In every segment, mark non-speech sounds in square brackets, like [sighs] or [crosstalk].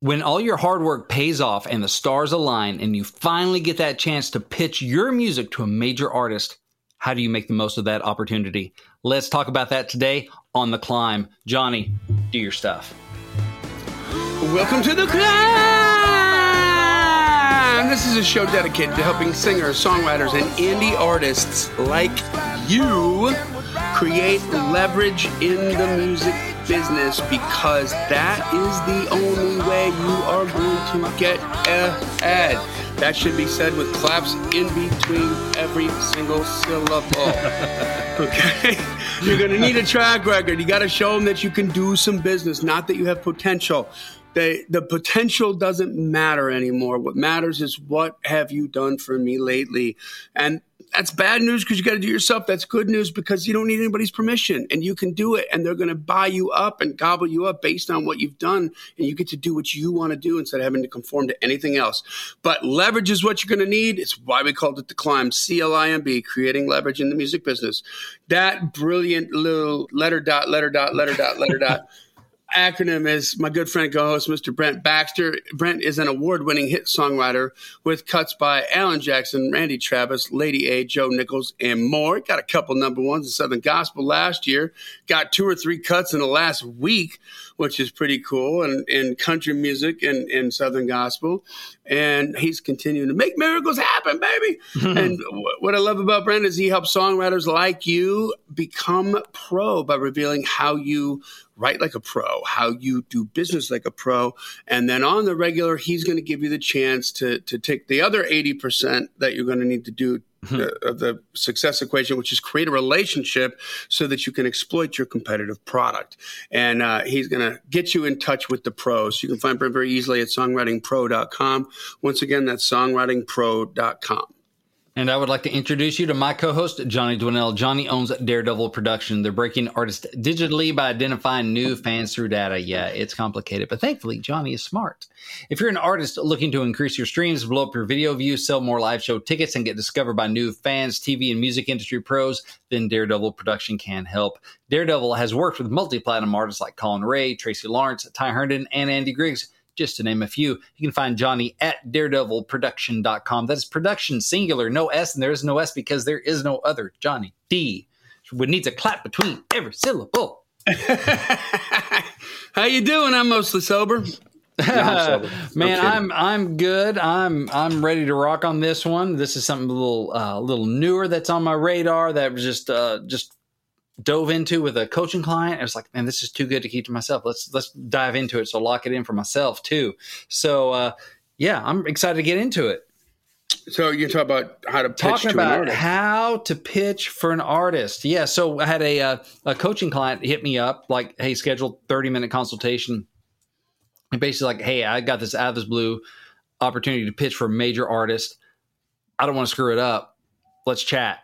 When all your hard work pays off and the stars align and you finally get that chance to pitch your music to a major artist, how do you make the most of that opportunity? Let's talk about that today on The Climb. Johnny, do your stuff. Welcome to The Climb! This is a show dedicated to helping singers, songwriters, and indie artists like you create leverage in the music business because that is the only way you are going to get ahead. That should be said with claps in between every single syllable. [laughs] okay? You're going to need a track record. You got to show them that you can do some business, not that you have potential. The, the potential doesn't matter anymore. What matters is what have you done for me lately? And that's bad news because you got to do yourself. That's good news because you don't need anybody's permission and you can do it. And they're going to buy you up and gobble you up based on what you've done. And you get to do what you want to do instead of having to conform to anything else. But leverage is what you're going to need. It's why we called it the climb, C L I M B, creating leverage in the music business. That brilliant little letter dot, letter dot, letter dot, letter dot. Acronym is my good friend co-host Mr. Brent Baxter. Brent is an award-winning hit songwriter with cuts by Alan Jackson, Randy Travis, Lady A, Joe Nichols, and more. Got a couple number ones in Southern Gospel last year. Got two or three cuts in the last week, which is pretty cool, and in country music and in Southern Gospel. And he's continuing to make miracles happen, baby. [laughs] and what I love about Brent is he helps songwriters like you become pro by revealing how you write like a pro, how you do business like a pro. And then on the regular, he's going to give you the chance to, to take the other 80% that you're going to need to do mm-hmm. of the success equation, which is create a relationship so that you can exploit your competitive product. And uh, he's going to get you in touch with the pros. You can find Brent very easily at songwritingpro.com. Once again, that's songwritingpro.com. And I would like to introduce you to my co host, Johnny Dwinell. Johnny owns Daredevil Production. They're breaking artists digitally by identifying new fans through data. Yeah, it's complicated, but thankfully, Johnny is smart. If you're an artist looking to increase your streams, blow up your video views, sell more live show tickets, and get discovered by new fans, TV, and music industry pros, then Daredevil Production can help. Daredevil has worked with multi platinum artists like Collin Raye, Tracy Lawrence, Ty Herndon, and Andy Griggs just to name a few. You can find Johnny at daredevilproduction.com. That is production singular, no S, and there is no S because there is no other Johnny D. Would needs a clap between every syllable. [laughs] How you doing? I'm mostly sober. [laughs] Man, I'm I'm good. I'm I'm ready to rock on this one. This is something a little uh, a little newer that's on my radar that was just uh, just dove into with a coaching client. I was like, man, this is too good to keep to myself. Let's let's dive into it. So lock it in for myself too. So uh, yeah, I'm excited to get into it. So you talk about how to pitch talking to about how to pitch for an artist. Yeah. So I had a uh, a coaching client hit me up like, hey, scheduled thirty minute consultation. And basically like, hey, I got this out of this blue opportunity to pitch for a major artist. I don't want to screw it up. Let's chat.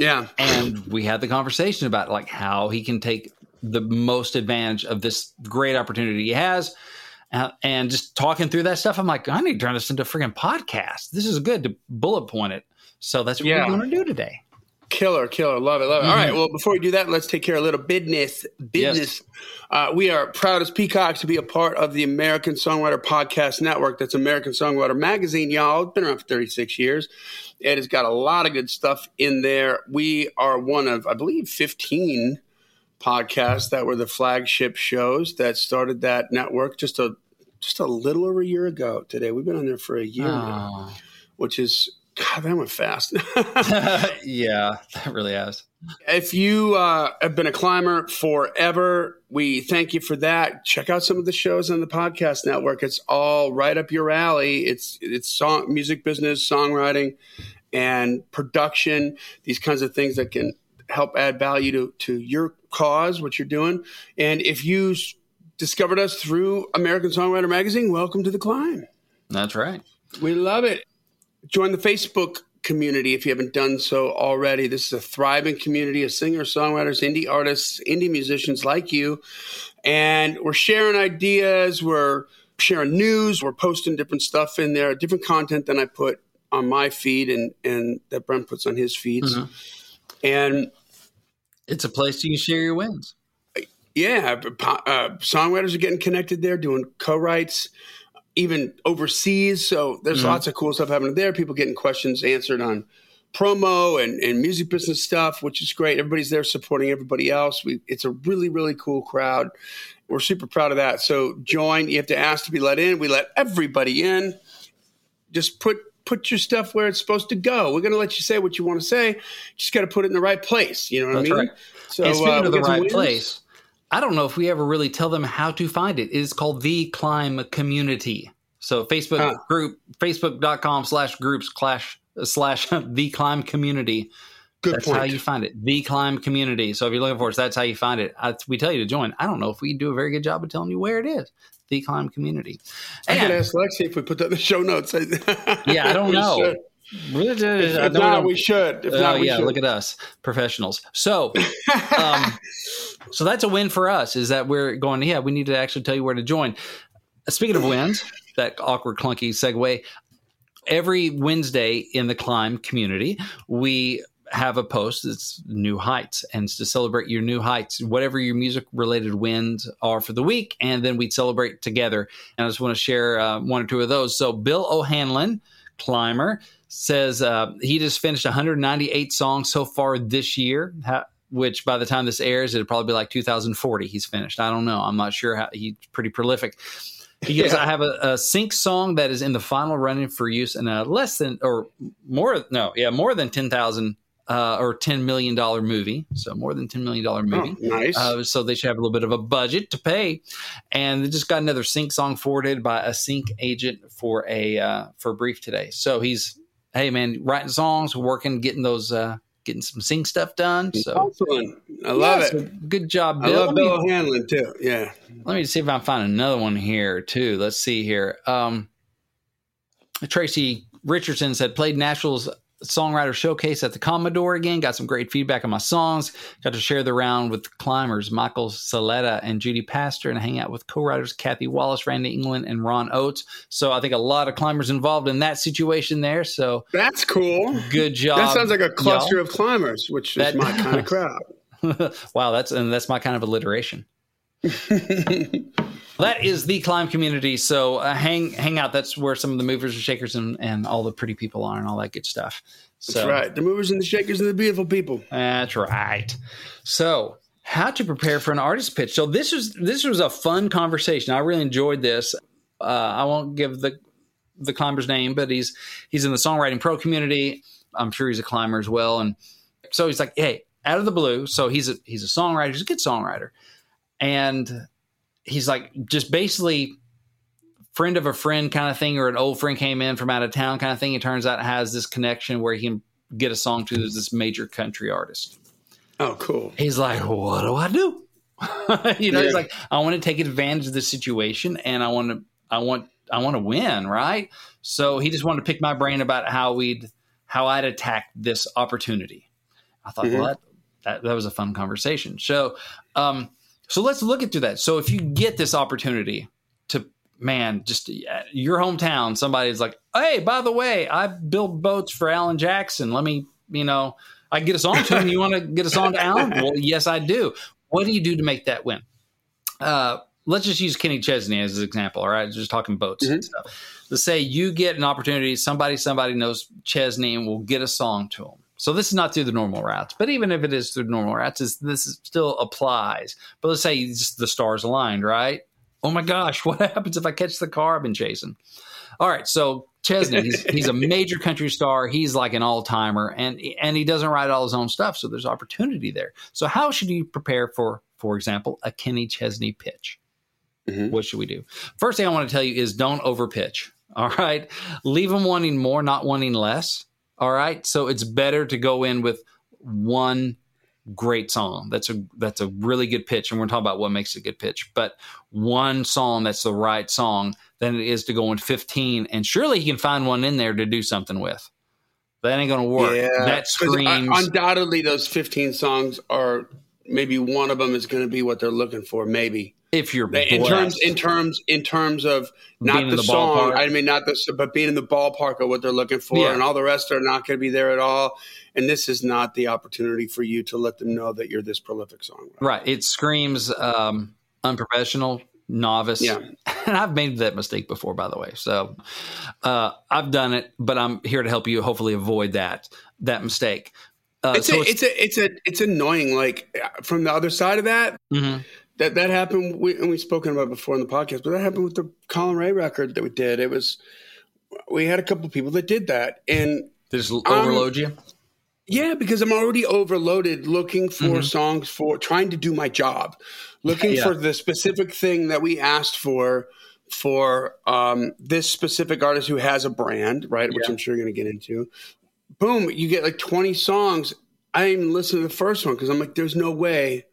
Yeah. And we had the conversation about like how he can take the most advantage of this great opportunity he has. Uh, and just talking through that stuff, I'm like, I need to turn this into a freaking podcast. This is good to bullet point it. So that's what yeah. we're going to do today. Killer, killer, love it, love it. Mm-hmm. All right, well, before we do that, let's take care of a little business. Business. Yes. Uh, we are proud as peacocks to be a part of the American Songwriter Podcast Network. That's American Songwriter Magazine, y'all. It's been around for 36 years. It has got a lot of good stuff in there. We are one of, I believe, 15 podcasts that were the flagship shows that started that network just a just a little over a year ago today. We've been on there for a year oh. now, which is God, that went fast. [laughs] yeah, that really has. If you uh, have been a climber forever, we thank you for that. Check out some of the shows on the podcast network. It's all right up your alley. It's it's song, music business, songwriting, and production. These kinds of things that can help add value to to your cause, what you're doing. And if you discovered us through American Songwriter Magazine, welcome to the climb. That's right. We love it. Join the Facebook community if you haven't done so already. This is a thriving community of singers, songwriters, indie artists, indie musicians like you. And we're sharing ideas, we're sharing news, we're posting different stuff in there, different content than I put on my feed and, and that Brent puts on his feeds. Mm-hmm. And it's a place you can share your wins. yeah, uh, songwriters are getting connected there, doing co-writes, even overseas. So there's mm-hmm. lots of cool stuff happening there. People getting questions answered on promo and, and music business stuff, which is great. Everybody's there supporting everybody else. We, it's a really, really cool crowd. We're super proud of that. So join. You have to ask to be let in. We let everybody in. Just put put your stuff where it's supposed to go. We're going to let you say what you want to say. Just got to put it in the right place. You know what That's I mean? Right. So, and speaking uh, of the right place, I don't know if we ever really tell them how to find it. It is called the Climb Community. So Facebook huh. group, facebook.com slash groups slash, slash [laughs] the Climb Community. Good that's point. how you find it. The Climb Community. So if you're looking for us, that's how you find it. I, we tell you to join. I don't know if we do a very good job of telling you where it is. The Climb Community. And, I can ask Lexi if we put that in the show notes. [laughs] yeah, I don't know. If, if not, we should. If not, uh, we yeah, should. look at us, professionals. So, um, [laughs] so that's a win for us. Is that we're going? Yeah, we need to actually tell you where to join. Speaking of wins, that awkward, clunky segue. Every Wednesday in the climb community, we have a post that's new heights and to celebrate your new heights whatever your music related wins are for the week and then we celebrate together and i just want to share uh, one or two of those so bill o'hanlon climber says uh, he just finished 198 songs so far this year which by the time this airs it'll probably be like 2040 he's finished i don't know i'm not sure how he's pretty prolific he goes, yeah. I have a, a, sync song that is in the final running for use in a less than or more, no, yeah, more than 10,000 uh, or $10 million movie. So more than $10 million movie. Oh, nice. Uh, so they should have a little bit of a budget to pay. And they just got another sync song forwarded by a sync agent for a, uh, for a brief today. So he's, hey man, writing songs, working, getting those, uh, getting some sync stuff done. So excellent. I love yeah, it. So good job, Bill. I love Bill Hanlon too. Yeah. Let me see if I can find another one here too. Let's see here. Um, Tracy Richardson said played Nashville's songwriter showcase at the Commodore again. Got some great feedback on my songs. Got to share the round with climbers Michael Saletta and Judy Pastor and hang out with co-writers Kathy Wallace, Randy England, and Ron Oates. So I think a lot of climbers involved in that situation there. So that's cool. Good job. That sounds like a cluster y'all. of climbers, which is my [laughs] kind of crowd. [laughs] wow, that's and that's my kind of alliteration. [laughs] that is the climb community. So uh, hang hang out. That's where some of the movers and shakers and, and all the pretty people are and all that good stuff. So, that's right. The movers and the shakers and the beautiful people. That's right. So how to prepare for an artist pitch. So this was this was a fun conversation. I really enjoyed this. Uh, I won't give the the climber's name, but he's he's in the songwriting pro community. I'm sure he's a climber as well. And so he's like, hey, out of the blue. So he's a he's a songwriter. He's a good songwriter and he's like just basically friend of a friend kind of thing or an old friend came in from out of town kind of thing. It turns out has this connection where he can get a song to this major country artist. Oh cool. He's like what do i do? [laughs] You know yeah. he's like i want to take advantage of the situation and i want to i want i want to win right? So he just wanted to pick my brain about how we'd how i'd attack this opportunity. I thought mm-hmm. well that, that, that was a fun conversation. So um so let's look into that. So if you get this opportunity to, man, just your hometown, somebody's like, hey, by the way, I build boats for Alan Jackson. Let me, you know, I get us on to him. You want to get us on to Alan? [laughs] Well, yes, I do. What do you do to make that win? Uh, let's just use Kenny Chesney as an example. All right, just talking boats mm-hmm. and stuff. Let's say you get an opportunity. Somebody, somebody knows Chesney and will get a song to him. So this is not through the normal routes, but even if it is through normal routes, this still applies. But let's say just the stars aligned, right? Oh my gosh, [laughs] what happens if I catch the car I've been chasing? All right, so Chesney, he's, [laughs] he's a major country star. He's like an all timer, and and he doesn't write all his own stuff, so there's opportunity there. So how should you prepare for, for example, a Kenny Chesney pitch? Mm-hmm. What should we do? First thing I want to tell you is don't overpitch. All right, leave them wanting more, not wanting less. All right. So it's better to go in with one great song. That's a that's a really good pitch. And we're talking about what makes a good pitch. But one song that's the right song than it is to go in 15. And surely he can find one in there to do something with. That ain't gonna work. Yeah. That screams undoubtedly those 15 songs are maybe one of them is gonna be what they're looking for, maybe. If you're in terms in terms in terms of not Being the, the song. I mean not the but being in the ballpark of what they're looking for, Yeah. and all the rest are not going to be there at all. And this is not the opportunity for you to let them know that you're this prolific songwriter. right, it screams um, unprofessional, novice. Yeah. [laughs] and I've made that mistake before, by the way. So uh, I've done it, but I'm here to help you. Hopefully, avoid that that mistake. Uh, It's, so a, it's a it's a it's annoying. Like from the other side of that, mhm. That that happened. We, and we've spoken about it before in the podcast, but that happened with the Collin Raye record that we did. It was we had a couple of people that did that, and They just Um, overload you. Yeah, because I'm already overloaded looking for Mhm. songs for trying to do my job, looking Yeah. for the specific thing that we asked for for um, this specific artist who has a brand, right? Which Yeah. I'm sure you're going to get into. Boom, you get like 20 songs. I didn't even listen to the first one because I'm like, there's no way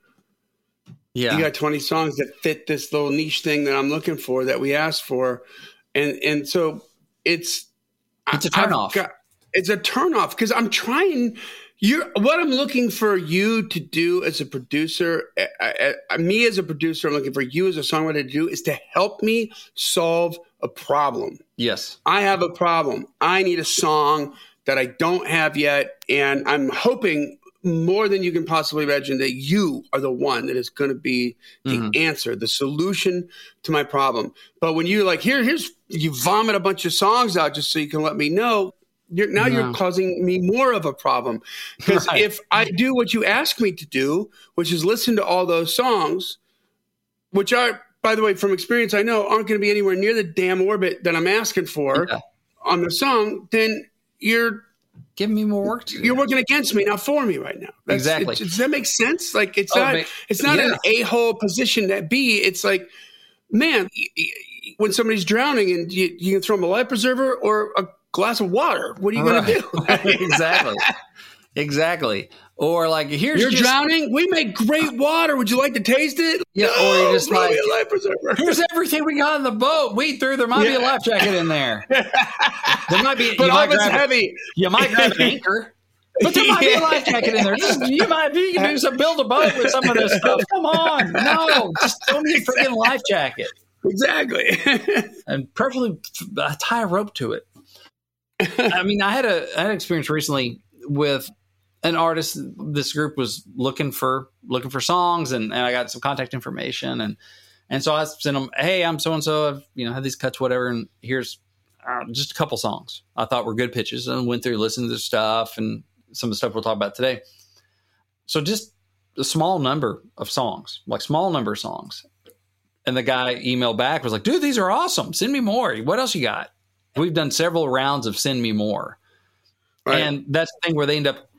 Yeah, you got 20 songs that fit this little niche thing that I'm looking for that we asked for, and and so it's It's a turnoff. got- it's a turnoff because I'm trying. You're what I'm looking for you to do as a producer. I, I- me as a producer, I'm looking for you as a songwriter to do is to help me solve a problem. yes, I have a problem. I need a song that I don't have yet, and I'm hoping more than you can possibly imagine that you are the one that is going to be the Mhm. answer, the solution to my problem. But when you like here, here's you vomit a bunch of songs out just so you can let me know. You're, now you're causing me more of a problem because Right. if I do what you ask me to do, which is listen to all those songs, which are, by the way, from experience, I know aren't going to be anywhere near the damn orbit that I'm asking for Yeah. on the song, then you're give me more work. To do. you're working against me, not for me right now. That's- Exactly. it- does that make sense? Like it's Oh, not ma- it's not an a hole position to be. It's like, man, y- y- when somebody's drowning and you, you can throw them a life preserver or a glass of water. What are you going to do? [laughs] exactly, exactly. Or like here's You're just, drowning. We make great water. Would you like to taste it? Yeah, or you're just like- a life preserver. Here's everything we got in the boat. We threw. There might be a life jacket in there. [laughs] There might be. but it's grab, heavy. You might grab an [laughs] anchor. But there might be a life jacket in there. Just, you might you can do some build a boat with some of this stuff. Come on, no, just throw me a freaking life jacket Exactly. [laughs] and preferably uh, tie a rope to it. I mean, I had a I had an experience recently with an artist. This group was looking for looking for songs, and, and I got some contact information, and and so I sent them, "Hey, I'm so and so. I've you know had these cuts, whatever, and here's uh, just a couple songs I thought were good pitches, and went through, listened to the stuff, and some of the stuff we'll talk about today. So just a small number of songs, like small number of songs. And the guy emailed back was like, "Dude, these are awesome. Send me more. What else you got?" We've done several rounds of send me more. Right. And that's the thing where they end up.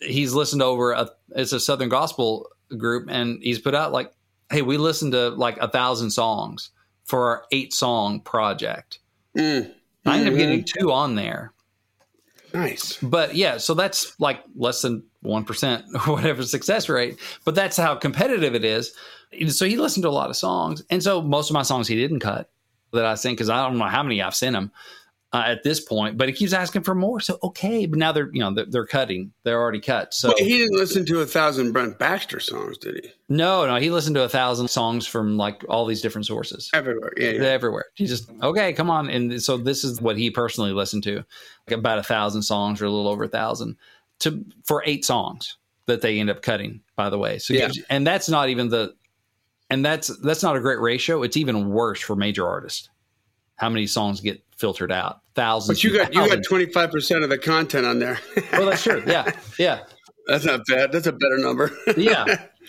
He's listened to over a it's a Southern gospel group, and he's put out like, "Hey, we listened to like a thousand songs for our eight song project." Mm. I ended up Mhm. getting two on there, Nice. but yeah, so that's like less than one percent [laughs] or whatever success rate. But that's how competitive it is. So he listened to a lot of songs, and so most of my songs he didn't cut that I sent because I don't know how many I've sent him uh, at this point. But he keeps asking for more. So okay, but now they're you know they're, they're cutting. They're already cut. So he didn't listen to a thousand Brent Baxter songs, did he? no, no, he listened to a thousand songs from like all these different sources. Everywhere. Yeah. yeah. everywhere. He just okay, come on. And so this is what he personally listened to, like about a thousand songs or a little over a thousand, to for eight songs that they end up cutting. By the way, so Yeah. and that's not even the, and that's that's not a great ratio. It's even worse for major artists. How many songs get filtered out? Thousands. But you got you got twenty five percent of the content on there. [laughs] well, that's true. Yeah, yeah, That's not bad. That's a better number. [laughs] yeah.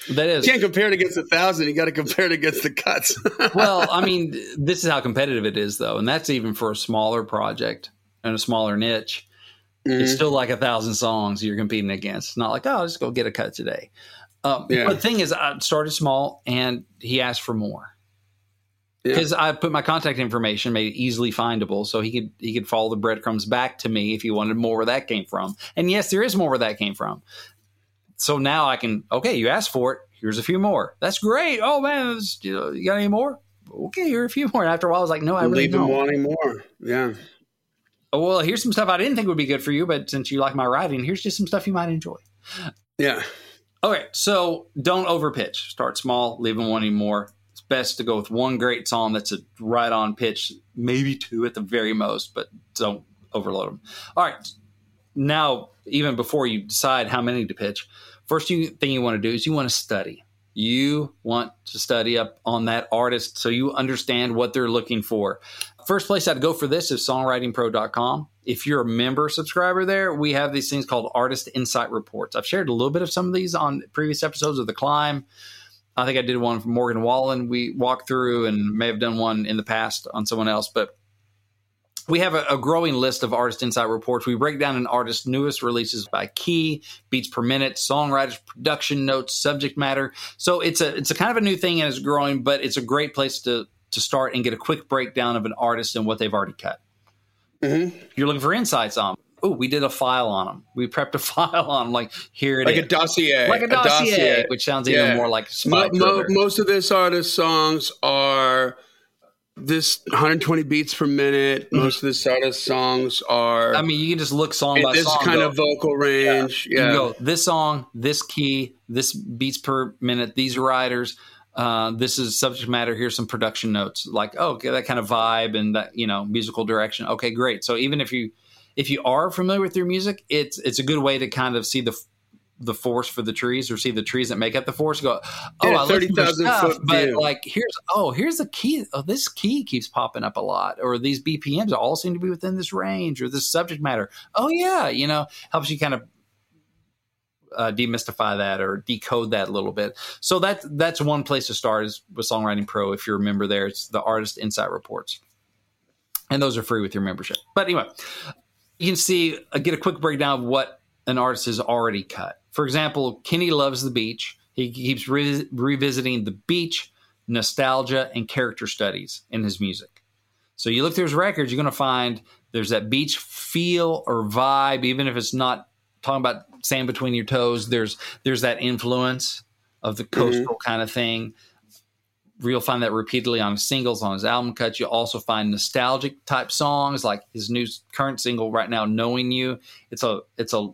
That you can't compare it against a thousand. You got to compare it against the cuts. [laughs] well, I mean, this is how competitive it is, though, and that's even for a smaller project and a smaller niche. Mm-hmm. It's still like a thousand songs you're competing against. It's not like, oh, I'll just go get a cut today. Um, Yeah. But the thing is, I started small, and he asked for more Yeah. because I put my contact information, made it easily findable, so he could he could follow the breadcrumbs back to me if he wanted more where that came from. And yes, there is more where that came from. So now I can okay, you asked for it. Here's a few more. That's great. Oh man, this- you, know, you got any more? Okay, here are a few more. And after a while, I was like, no, I really Leave them wanting more. Yeah. Oh, well, here's some stuff I didn't think would be good for you, but since you like my writing, here's just some stuff you might enjoy. Yeah. Okay, so don't overpitch. Start small, leave them wanting more. Best to go with one great song that's a right on pitch, maybe two at the very most, but don't overload them. All right. Now, even before you decide how many to pitch, first thing you want to do is you want to study. You want to study up on that artist so you understand what they're looking for. First place I'd go for this is songwritingpro.com. If you're a member subscriber there, we have these things called artist insight reports. I've shared a little bit of some of these on previous episodes of The Climb. I think I did one from Morgan Wallen we walked through and may have done one in the past on someone else, but we have a, a, growing list of artist insight reports. We break down an artist's newest releases by key, beats per minute, songwriters, production notes, subject matter. So it's a it's a kind of a new thing and it's growing, but it's a great place to to start and get a quick breakdown of an artist and what they've already cut. Mm-hmm. You're looking for insights on. Oh, we did a file on them. We prepped a [laughs] file on them. Like here it like is. a dossier, like a dossier, a dossier. which sounds yeah. even more like mo- mo- most of this artist's songs are this 120 beats per minute. Mm-hmm. Most of the artist songs are. I mean, you can just look song by this song. This kind go, of vocal range. Yeah. yeah. go this song, this key, this beats per minute. These writers. Uh, this is subject matter. Here's some production notes. Like, oh, okay, that kind of vibe and that you know musical direction. Okay, great. So even if you if you are familiar with your music, it's it's a good way to kind of see the the force for the trees or see the trees that make up the forest. Go oh yeah, I 30,000 foot but view. like here's oh here's the key oh this key keeps popping up a lot or these BPMs all seem to be within this range or this subject matter. Oh yeah you know helps you kind of uh, demystify that or decode that a little bit. So that that's one place to start is with songwriting pro if you remember there. It's the artist insight reports. And those are free with your membership. But anyway you can see uh, get a quick breakdown of what an artist has already cut for example, Kenny loves the beach. He keeps re- revisiting the beach, nostalgia, and character studies in his music. So you look through his records, you're going to find there's that beach feel or vibe, even if it's not talking about sand between your toes. There's there's that influence of the coastal mm-hmm. kind of thing. You'll find that repeatedly on his singles, on his album cuts. You'll also find nostalgic type songs, like his new current single right now, "Knowing You." It's a it's a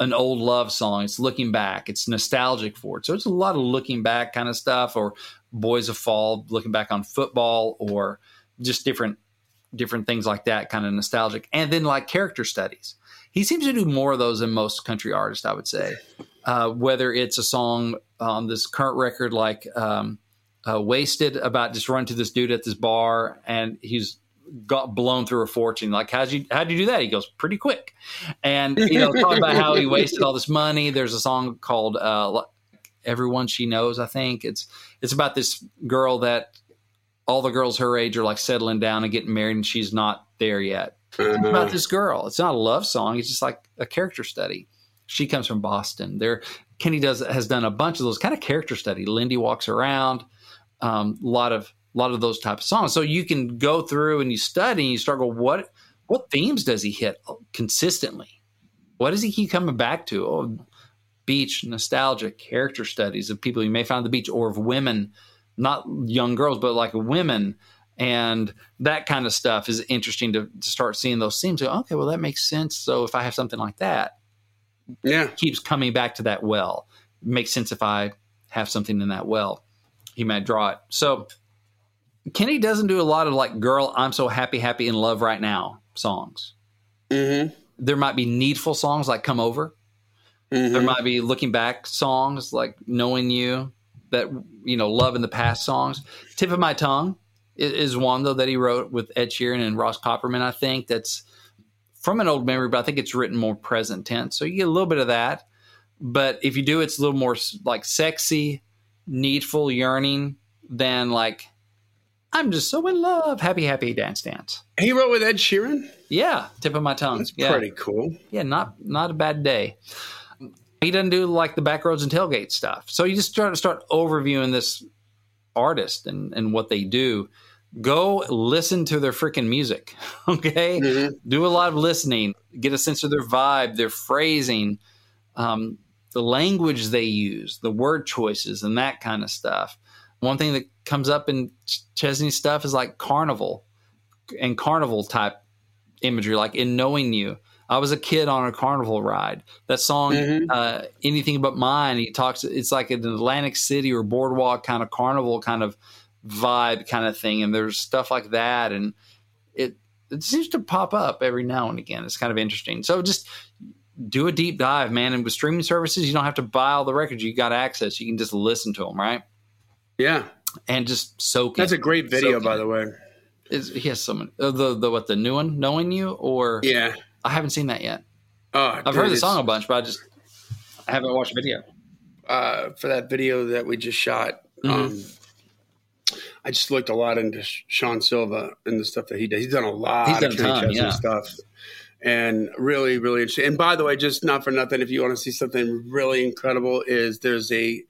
an old love song. It's looking back. It's nostalgic for it. So it's a lot of looking back kind of stuff, or Boys of Fall, looking back on football, or just different different things like that, kind of nostalgic. And then like character studies. He seems to do more of those than most country artists, I would say. Uh, whether it's a song on this current record like um, uh, "Wasted" about just running to this dude at this bar, and he's got blown through a fortune. Like, how'd you how'd you do that? He goes, pretty quick. And you know, talking about how he wasted all this money. There's a song called uh, "Everyone She Knows." I think it's it's about this girl that all the girls her age are like settling down and getting married, and she's not there yet. It's about uh-huh. this girl. It's not a love song. It's just like a character study. She comes from Boston. There, Kenny does has done a bunch of those kind of character study. Lindy walks around. Um, a lot of a lot of those type of songs. So you can go through and you study and you start go, what what themes does he hit consistently? What does he keep coming back to? Oh, beach, nostalgia, character studies of people you may find the beach or of women, not young girls, but like women. And that kind of stuff is interesting to, to start seeing those themes. okay, well, that makes sense. So if I have something like that, yeah, keeps coming back to that well. It makes sense if I have something in that well. He might draw it. So Kenny doesn't do a lot of like "Girl, I'm so happy, happy in love right now" songs. Mm-hmm. There might be needful songs like "Come Over." Mm-hmm. There might be looking back songs like "Knowing You," that you know, love in the past songs. "Tip of My Tongue" is one though that he wrote with Ed Sheeran and Ross Copperman. I think that's from an old memory, but I think it's written more present tense, so you get a little bit of that. But if you do, it's a little more like sexy, needful, yearning than like I'm just so in love. Happy, happy dance, dance. He wrote with Ed Sheeran. Yeah, tip of my tongue. That's yeah. pretty cool. Yeah, not not a bad day. He doesn't do like the back roads and tailgate stuff. So you just start to start overviewing this artist and and what they do. Go listen to their freaking music. [laughs] Okay, mm-hmm. do a lot of listening. Get a sense of their vibe, their phrasing, um, the language they use, the word choices, and that kind of stuff one thing that comes up in Chesney stuff is like carnival and carnival type imagery, like in Knowing You. I was a kid on a carnival ride. That song, mm-hmm. uh, Anything But Mine, he talks, it's like an Atlantic City or boardwalk kind of carnival kind of vibe kind of thing, and there's stuff like that, and it it seems to pop up every now and again. It's kind of interesting. So just do a deep dive, man. And with streaming services, you don't have to buy all the records. You got access. You can just listen to them, right? Yeah, and just soak. That's in. a great video, Soak by in. the way. Is he has some uh, the the what the new one, knowing you, or Yeah. I haven't seen that yet. Oh, I've heard the song a bunch, but I just I haven't watched the video. uh, for that video that we just shot. Mhm. Um, I just looked a lot into Shaun Silva and the stuff that he does. He's done a lot He's done of a ton, yeah. stuff, and really, really interesting. And by the way, just not for nothing, if you want to see something really incredible, is there's a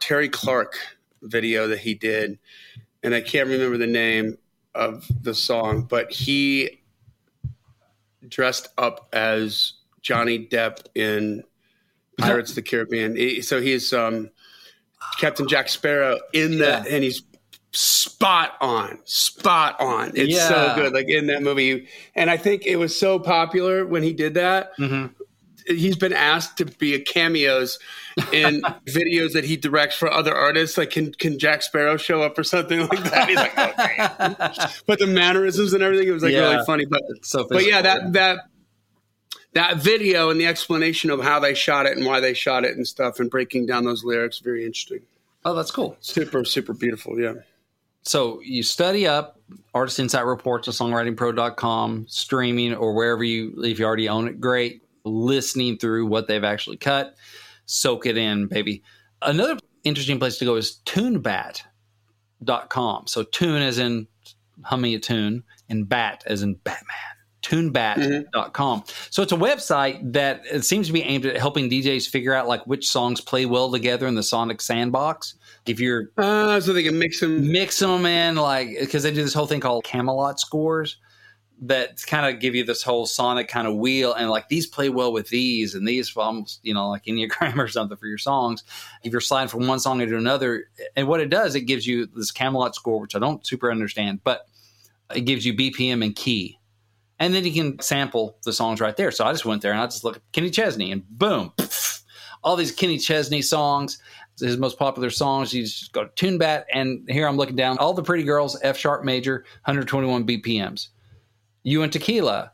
Terri Clark video that he did, and I can't remember the name of the song, but he dressed up as Johnny Depp in Pirates of the Caribbean. So he's um, Captain Jack Sparrow in that, Yeah. and he's spot on, spot on. It's Yeah. so good, like in that movie. And I think it was so popular when he did that. Mm-hmm. He's been asked to be a cameos in [laughs] videos that he directs for other artists. Like, can can Jack Sparrow show up or something like that? He's like, okay. [laughs] But the mannerisms and everything, it was like Yeah. really funny. But so, but yeah, that that that video and the explanation of how they shot it and why they shot it and stuff and breaking down those lyrics very interesting. oh, that's cool. Super super beautiful. Yeah. So you study up Artist Insight Reports on songwritingpro.com, streaming or wherever you, if you already own it, great. Listening through what they've actually cut, soak it in, baby. Another interesting place to go is tunebat.com. So tune as in humming a tune and bat as in Batman. Tunebat.com. So it's a website that it seems to be aimed at helping DJs figure out like which songs play well together in the Sonic Sandbox. If you're Uh, so they can mix them. mix them in like because they do this whole thing called Camelot scores that kind of give you this whole sonic kind of wheel and like these play well with these and these almost you know like enneagram [laughs] or something for your songs if you're sliding from one song into another and what it does it gives you this camelot score which i don't super understand but it gives you bpm and key and then you can sample the songs right there so i just went there and i just looked at kenny chesney and boom all these kenny chesney songs his most popular songs. You just go to TuneBat, and here I'm looking down all the pretty girls, F sharp major, 121 BPMs. You and Tequila,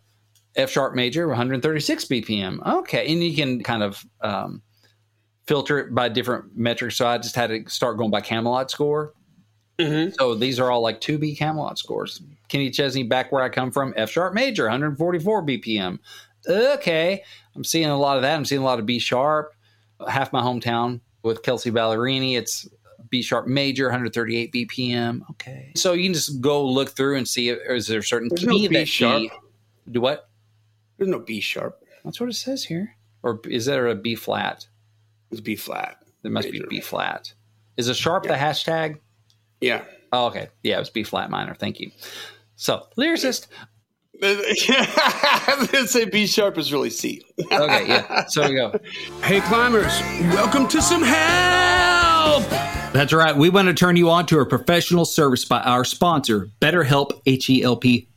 F sharp major, 136 BPM. Okay, and you can kind of um, filter it by different metrics. So I just had to start going by Camelot score. Mhm. So these are all like 2B Camelot scores. Kenny Chesney, back where I come from, F sharp major, 144 BPM. Okay, I'm seeing a lot of that. I'm seeing a lot of B sharp. Half my hometown with Kelsea Ballerini, it's B sharp major, 138 BPM. Okay, so you can just go look through and see if is there a certain There's key no B that sharp. key. Do what? There's no B sharp. That's what it says here. Or is there a B flat? It's B flat. There must Major. be B flat. Is a sharp the hashtag? Yeah. Oh, okay. Yeah, it was B flat minor. Thank you. So, lyricist. I was gonna say B sharp is really C. Okay, yeah. So we go. Hey climbers, welcome to some help. That's right. We want to turn you on to a professional service by our sponsor, BetterHelp, H E L P,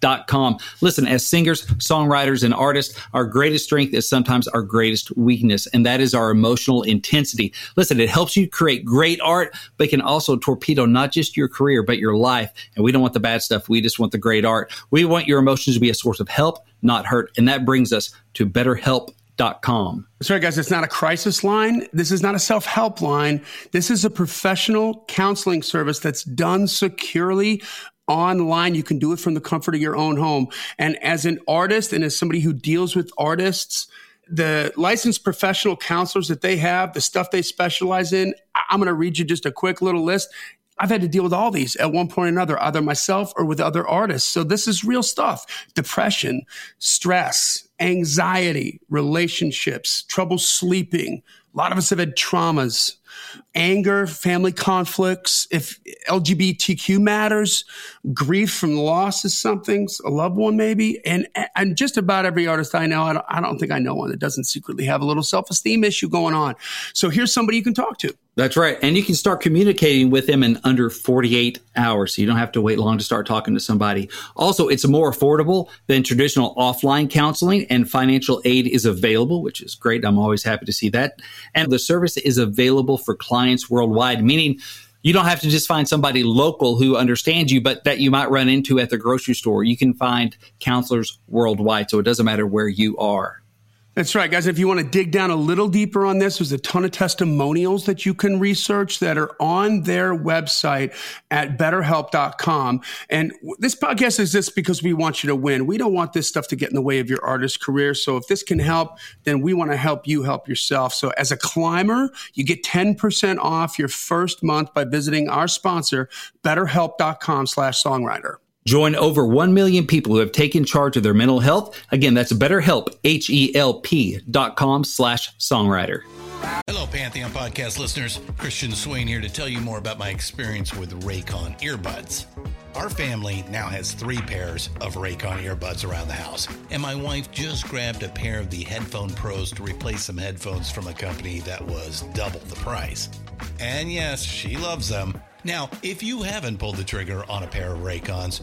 BetterHelp.com. Listen, as singers, songwriters, and artists, our greatest strength is sometimes our greatest weakness, and that is our emotional intensity. Listen, it helps you create great art, but can also torpedo not just your career, but your life. And we don't want the bad stuff. We just want the great art. We want your emotions to be a source of help, not hurt. And that brings us to BetterHelp.com. That's right, guys. It's not a crisis line. This is not a self help line. This is a professional counseling service that's done securely online. You can do it from the comfort of your own home. And as an artist and as somebody who deals with artists, the licensed professional counselors that they have, the stuff they specialize in, I'm going to read you just a quick little list. I've had to deal with all these at one point or another, either myself or with other artists. So this is real stuff. Depression, stress, anxiety, relationships, trouble sleeping. A lot of us have had traumas, anger, family conflicts. If LGBTQ matters, grief from the loss of something, a loved one maybe. And, and just about every artist I know, I don't, I don't think I know one that doesn't secretly have a little self-esteem issue going on. So here's somebody you can talk to. That's right. And you can start communicating with them in under 48 hours. So you don't have to wait long to start talking to somebody. Also, it's more affordable than traditional offline counseling and financial aid is available, which is great. I'm always happy to see that. And the service is available for clients worldwide, meaning you don't have to just find somebody local who understands you, but that you might run into at the grocery store. You can find counselors worldwide. So it doesn't matter where you are. That's right, guys. If you want to dig down a little deeper on this, there's a ton of testimonials that you can research that are on their website at betterhelp.com. And this podcast exists because we want you to win. We don't want this stuff to get in the way of your artist career. So if this can help, then we want to help you help yourself. So as a climber, you get 10% off your first month by visiting our sponsor, betterhelp.com slash songwriter. Join over 1 million people who have taken charge of their mental health. Again, that's BetterHelp, H-E-L-P dot com slash songwriter. Hello, Pantheon podcast listeners. Christian Swain here to tell you more about my experience with Raycon earbuds. Our family now has three pairs of Raycon earbuds around the house, and my wife just grabbed a pair of the Headphone Pros to replace some headphones from a company that was double the price. And yes, she loves them. Now, if you haven't pulled the trigger on a pair of Raycons,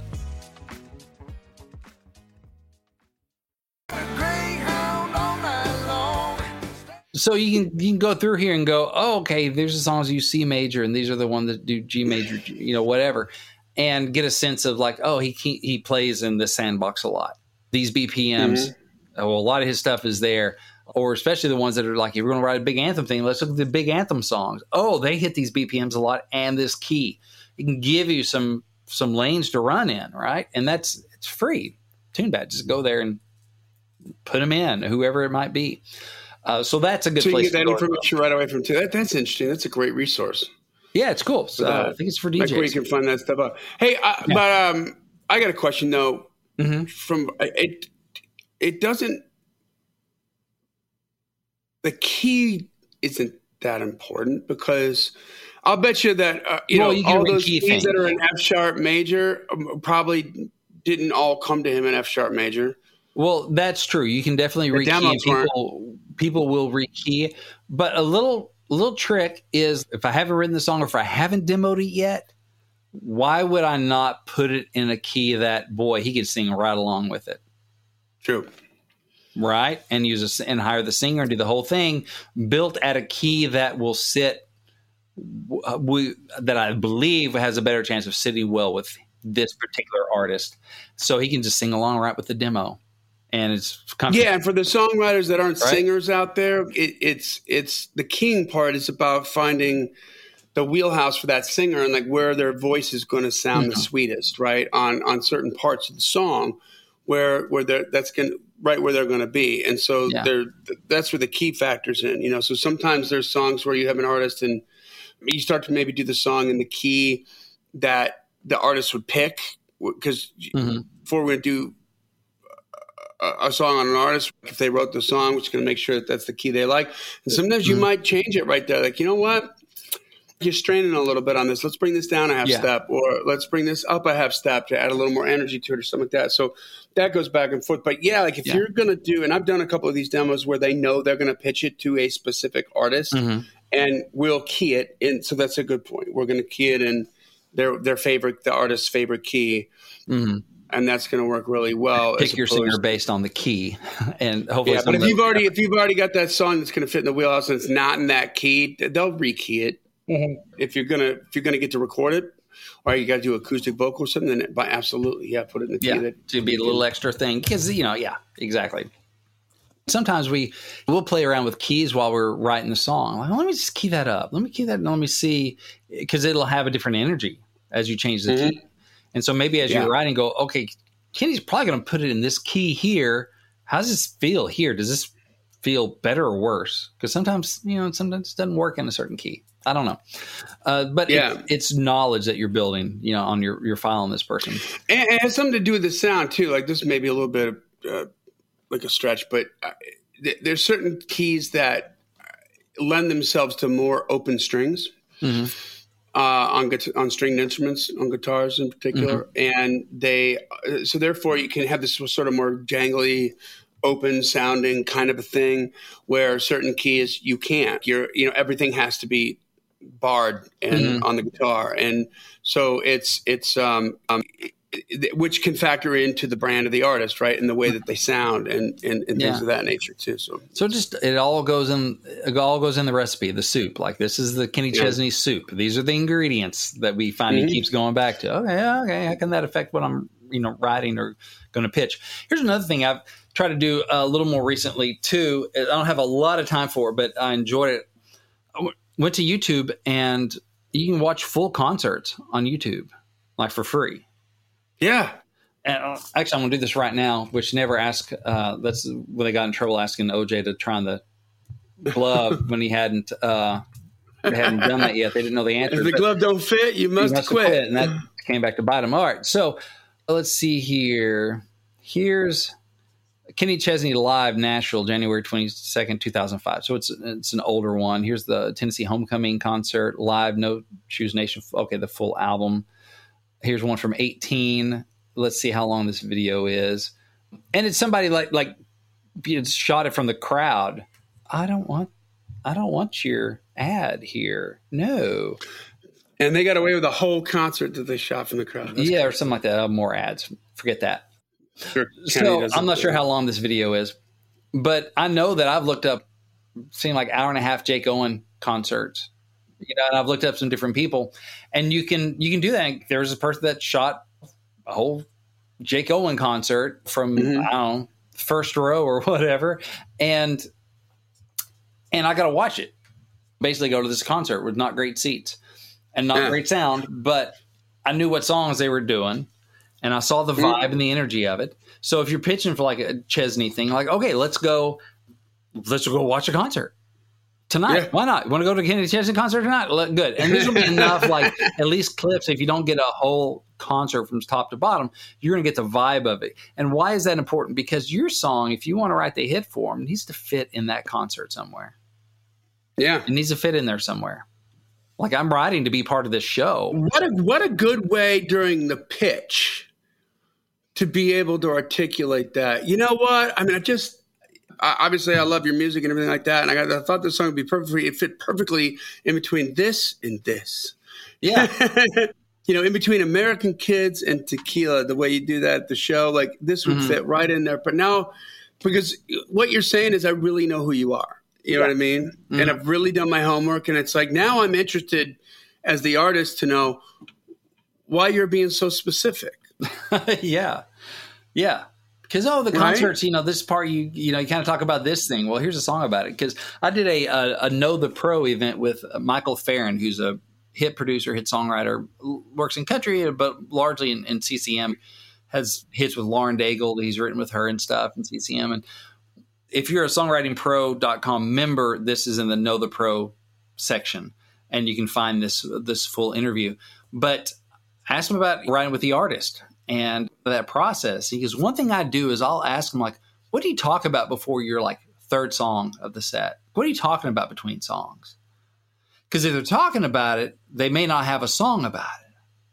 So you can you can go through here and go, oh, okay, there's the songs you C major, and these are the ones that do G major, you know, whatever, and get a sense of like, oh, he he plays in the sandbox a lot. These BPMs, mm-hmm. well, a lot of his stuff is there, or especially the ones that are like, if we're going to write a big anthem thing, let's look at the big anthem songs. Oh, they hit these BPMs a lot, and this key, it can give you some some lanes to run in, right? And that's it's free. TuneBat, just go there and put them in, whoever it might be. Uh, so that's a good so place. you get that information right away from too. That, that's interesting. That's a great resource. Yeah, it's cool. So uh, I think it's for DJs. Like where you can find that stuff out. Hey, uh, yeah. but um, I got a question though. Mm-hmm. From it, it doesn't. The key isn't that important because I'll bet you that uh, you well, know you all those keys things. that are in F sharp major um, probably didn't all come to him in F sharp major. Well, that's true. You can definitely the rekey. People, people will rekey, but a little little trick is if I haven't written the song or if I haven't demoed it yet, why would I not put it in a key that boy he could sing right along with it? True. Right, and use a, and hire the singer and do the whole thing built at a key that will sit. Uh, we, that I believe has a better chance of sitting well with this particular artist, so he can just sing along right with the demo and it's yeah. And for the songwriters that aren't right? singers out there, it, it's it's the king part is about finding the wheelhouse for that singer and like where their voice is going to sound mm-hmm. the sweetest, right on on certain parts of the song where where they're that's going right where they're going to be, and so yeah. they're that's where the key factors in. You know, so sometimes there's songs where you have an artist and you start to maybe do the song in the key that the artist would pick because mm-hmm. before we're going to do a song on an artist if they wrote the song, which is going to make sure that that's the key they like. And sometimes you mm-hmm. might change it right there. Like, you know what? You're straining a little bit on this. Let's bring this down a half yeah. step, or let's bring this up a half step to add a little more energy to it, or something like that. So that goes back and forth. But yeah, like if yeah. you're going to do, and I've done a couple of these demos where they know they're going to pitch it to a specific artist, mm-hmm. and we'll key it in. So that's a good point. We're going to key it in their their favorite, the artist's favorite key. Mm-hmm and that's going to work really well. Pick your singer based on the key, [laughs] and hopefully. Yeah, but if you've already if you've already got that song that's going to fit in the wheelhouse and it's not in that key, they'll rekey it. Mm-hmm. If you're gonna if you're gonna get to record it, or you got to do acoustic vocal or something, then by absolutely, yeah, put it in the key. Yeah, that, to be a little extra thing because you know, yeah, exactly. Sometimes we we'll play around with keys while we're writing the song. Like, let me just key that up. Let me key that. And let me see because it'll have a different energy as you change the Mhm. key. And so maybe as Yeah. you're writing, go, okay, Kenny's probably going to put it in this key here. How does this feel here? Does this feel better or worse? Because sometimes you know, sometimes it doesn't work in a certain key. I don't know, uh, but Yeah. it, it's knowledge that you're building, you know, on your your file on this person. and, and it has something to do with the sound too. Like this may be a little bit of uh, like a stretch, but uh, th- there's certain keys that lend themselves to more open strings. Mhm. Uh, on on stringed instruments, on guitars in particular, and they uh, so therefore you can have this sort of more jangly, open sounding kind of a thing where certain keys you can't. You're you know everything has to be barred and on the guitar, and so it's it's um, um which can factor into the brand of the artist, right, and the way that they sound and and, and Yeah. things of that nature too. So So just it all goes in it all goes in the recipe, the soup. Like this is the Kenny Yeah. Chesney soup. These are the ingredients that we find Mhm. he keeps going back to. Okay, okay, how can that affect what I'm you know writing or going to pitch? Here's another thing I've tried to do a little more recently too. I don't have a lot of time for, it, but I enjoyed it. I w- went to YouTube and you can watch full concerts on YouTube, like for free. Yeah, And uh, actually, I'm going to do this right now, which never asked. Uh, that's when they got in trouble asking OJ to try on the glove [laughs] when he hadn't uh, they hadn't done that yet. They didn't know the answer. if the glove don't fit, you must, must quit. quit, and that came back to bite him. All right, so let's see here. Here's Kenny Chesney live Nashville, January twenty second, two thousand five. So it's it's an older one. Here's the Tennessee Homecoming concert live, No Shoes Nation. Okay, the full album. Here's one from eighteen. Let's see how long this video is, and it's somebody like like you shot it from the crowd. I don't want, I don't want your ad here. No, And they got away with a whole concert that they shot from the crowd. That's yeah, or something like that. Uh, more ads. Forget that. Sure, So I'm not sure how long this video is, but I know that I've looked up, seen like hour and a half Jake Owen concerts. You know, and I've looked up some different people, and you can you can do that. There's a person that shot a whole Jake Owen concert from Mhm. I don't know first row or [laughs] whatever, and and I got to watch it. Basically, go to this concert with not great seats and not Yeah. great sound, but I knew what songs they were doing, and I saw the Mhm. vibe and the energy of it. So if you're pitching for like a Chesney thing, like okay, let's go, let's go watch a concert tonight. Yeah. Why not? Want to go to a Kenny Chesney concert tonight? Let- Good, and this will be [laughs] enough. Like at least clips. If you don't get a whole concert from top to bottom, you're going to get the vibe of it. And why is that important? Because your song, if you want to write the hit for them, needs to fit in that concert somewhere. Yeah. It needs to fit in there somewhere. Like I'm writing to be part of this show. What a what a good way during the pitch to be able to articulate that. You know what? I mean, I just obviously I love your music and everything like that, and I, got, I thought this song would be perfectly. It fit perfectly in between this and this. Yeah. [laughs] you know, in between American Kids and Tequila, the way you do that at the show, like this would Mhm. fit right in there. But now, because what you're saying is, I really know who you are. You know what I mean? Mhm. And I've really done my homework, and it's like now I'm interested as the artist to know why you're being so specific. [laughs] yeah. Yeah. Because oh, the Right? concerts, you know, this part you you know you kind of talk about this thing. Well, here's a song about it. Because I did a, a a Know the Pro event with Michael Farren, who's a hit producer, hit songwriter, works in country, but largely in, in CCM. Has hits with Lauren Daigle. He's written with her and stuff in CCM. And if you're a songwritingpro.com member, this is in the Know the Pro section, and you can find this this full interview. But ask him about writing with the artist and that process. Because one thing I do is I'll ask him like, "What do you talk about before your like third song of the set? What are you talking about between songs?" Because if they're talking about it, they may not have a song about it.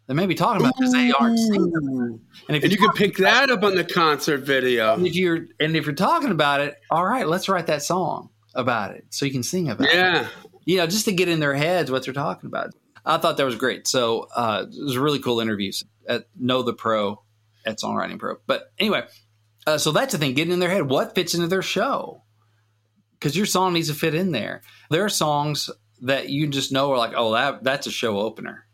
They may be talking about because they aren't singing. Ooh. And if And you can pick that up on the concert video. and if you're and if you're talking about it, all right, let's write that song about it so you can sing about it. Yeah. You know, just to get in their heads what they're talking about. I thought that was great. So uh, it was a really cool interviews at Know the Pro at Songwriting Pro. But anyway, uh, so that's the thing, getting in their head. What fits into their show? Because your song needs to fit in there. There are songs that you just know are like, oh, that that's a show opener.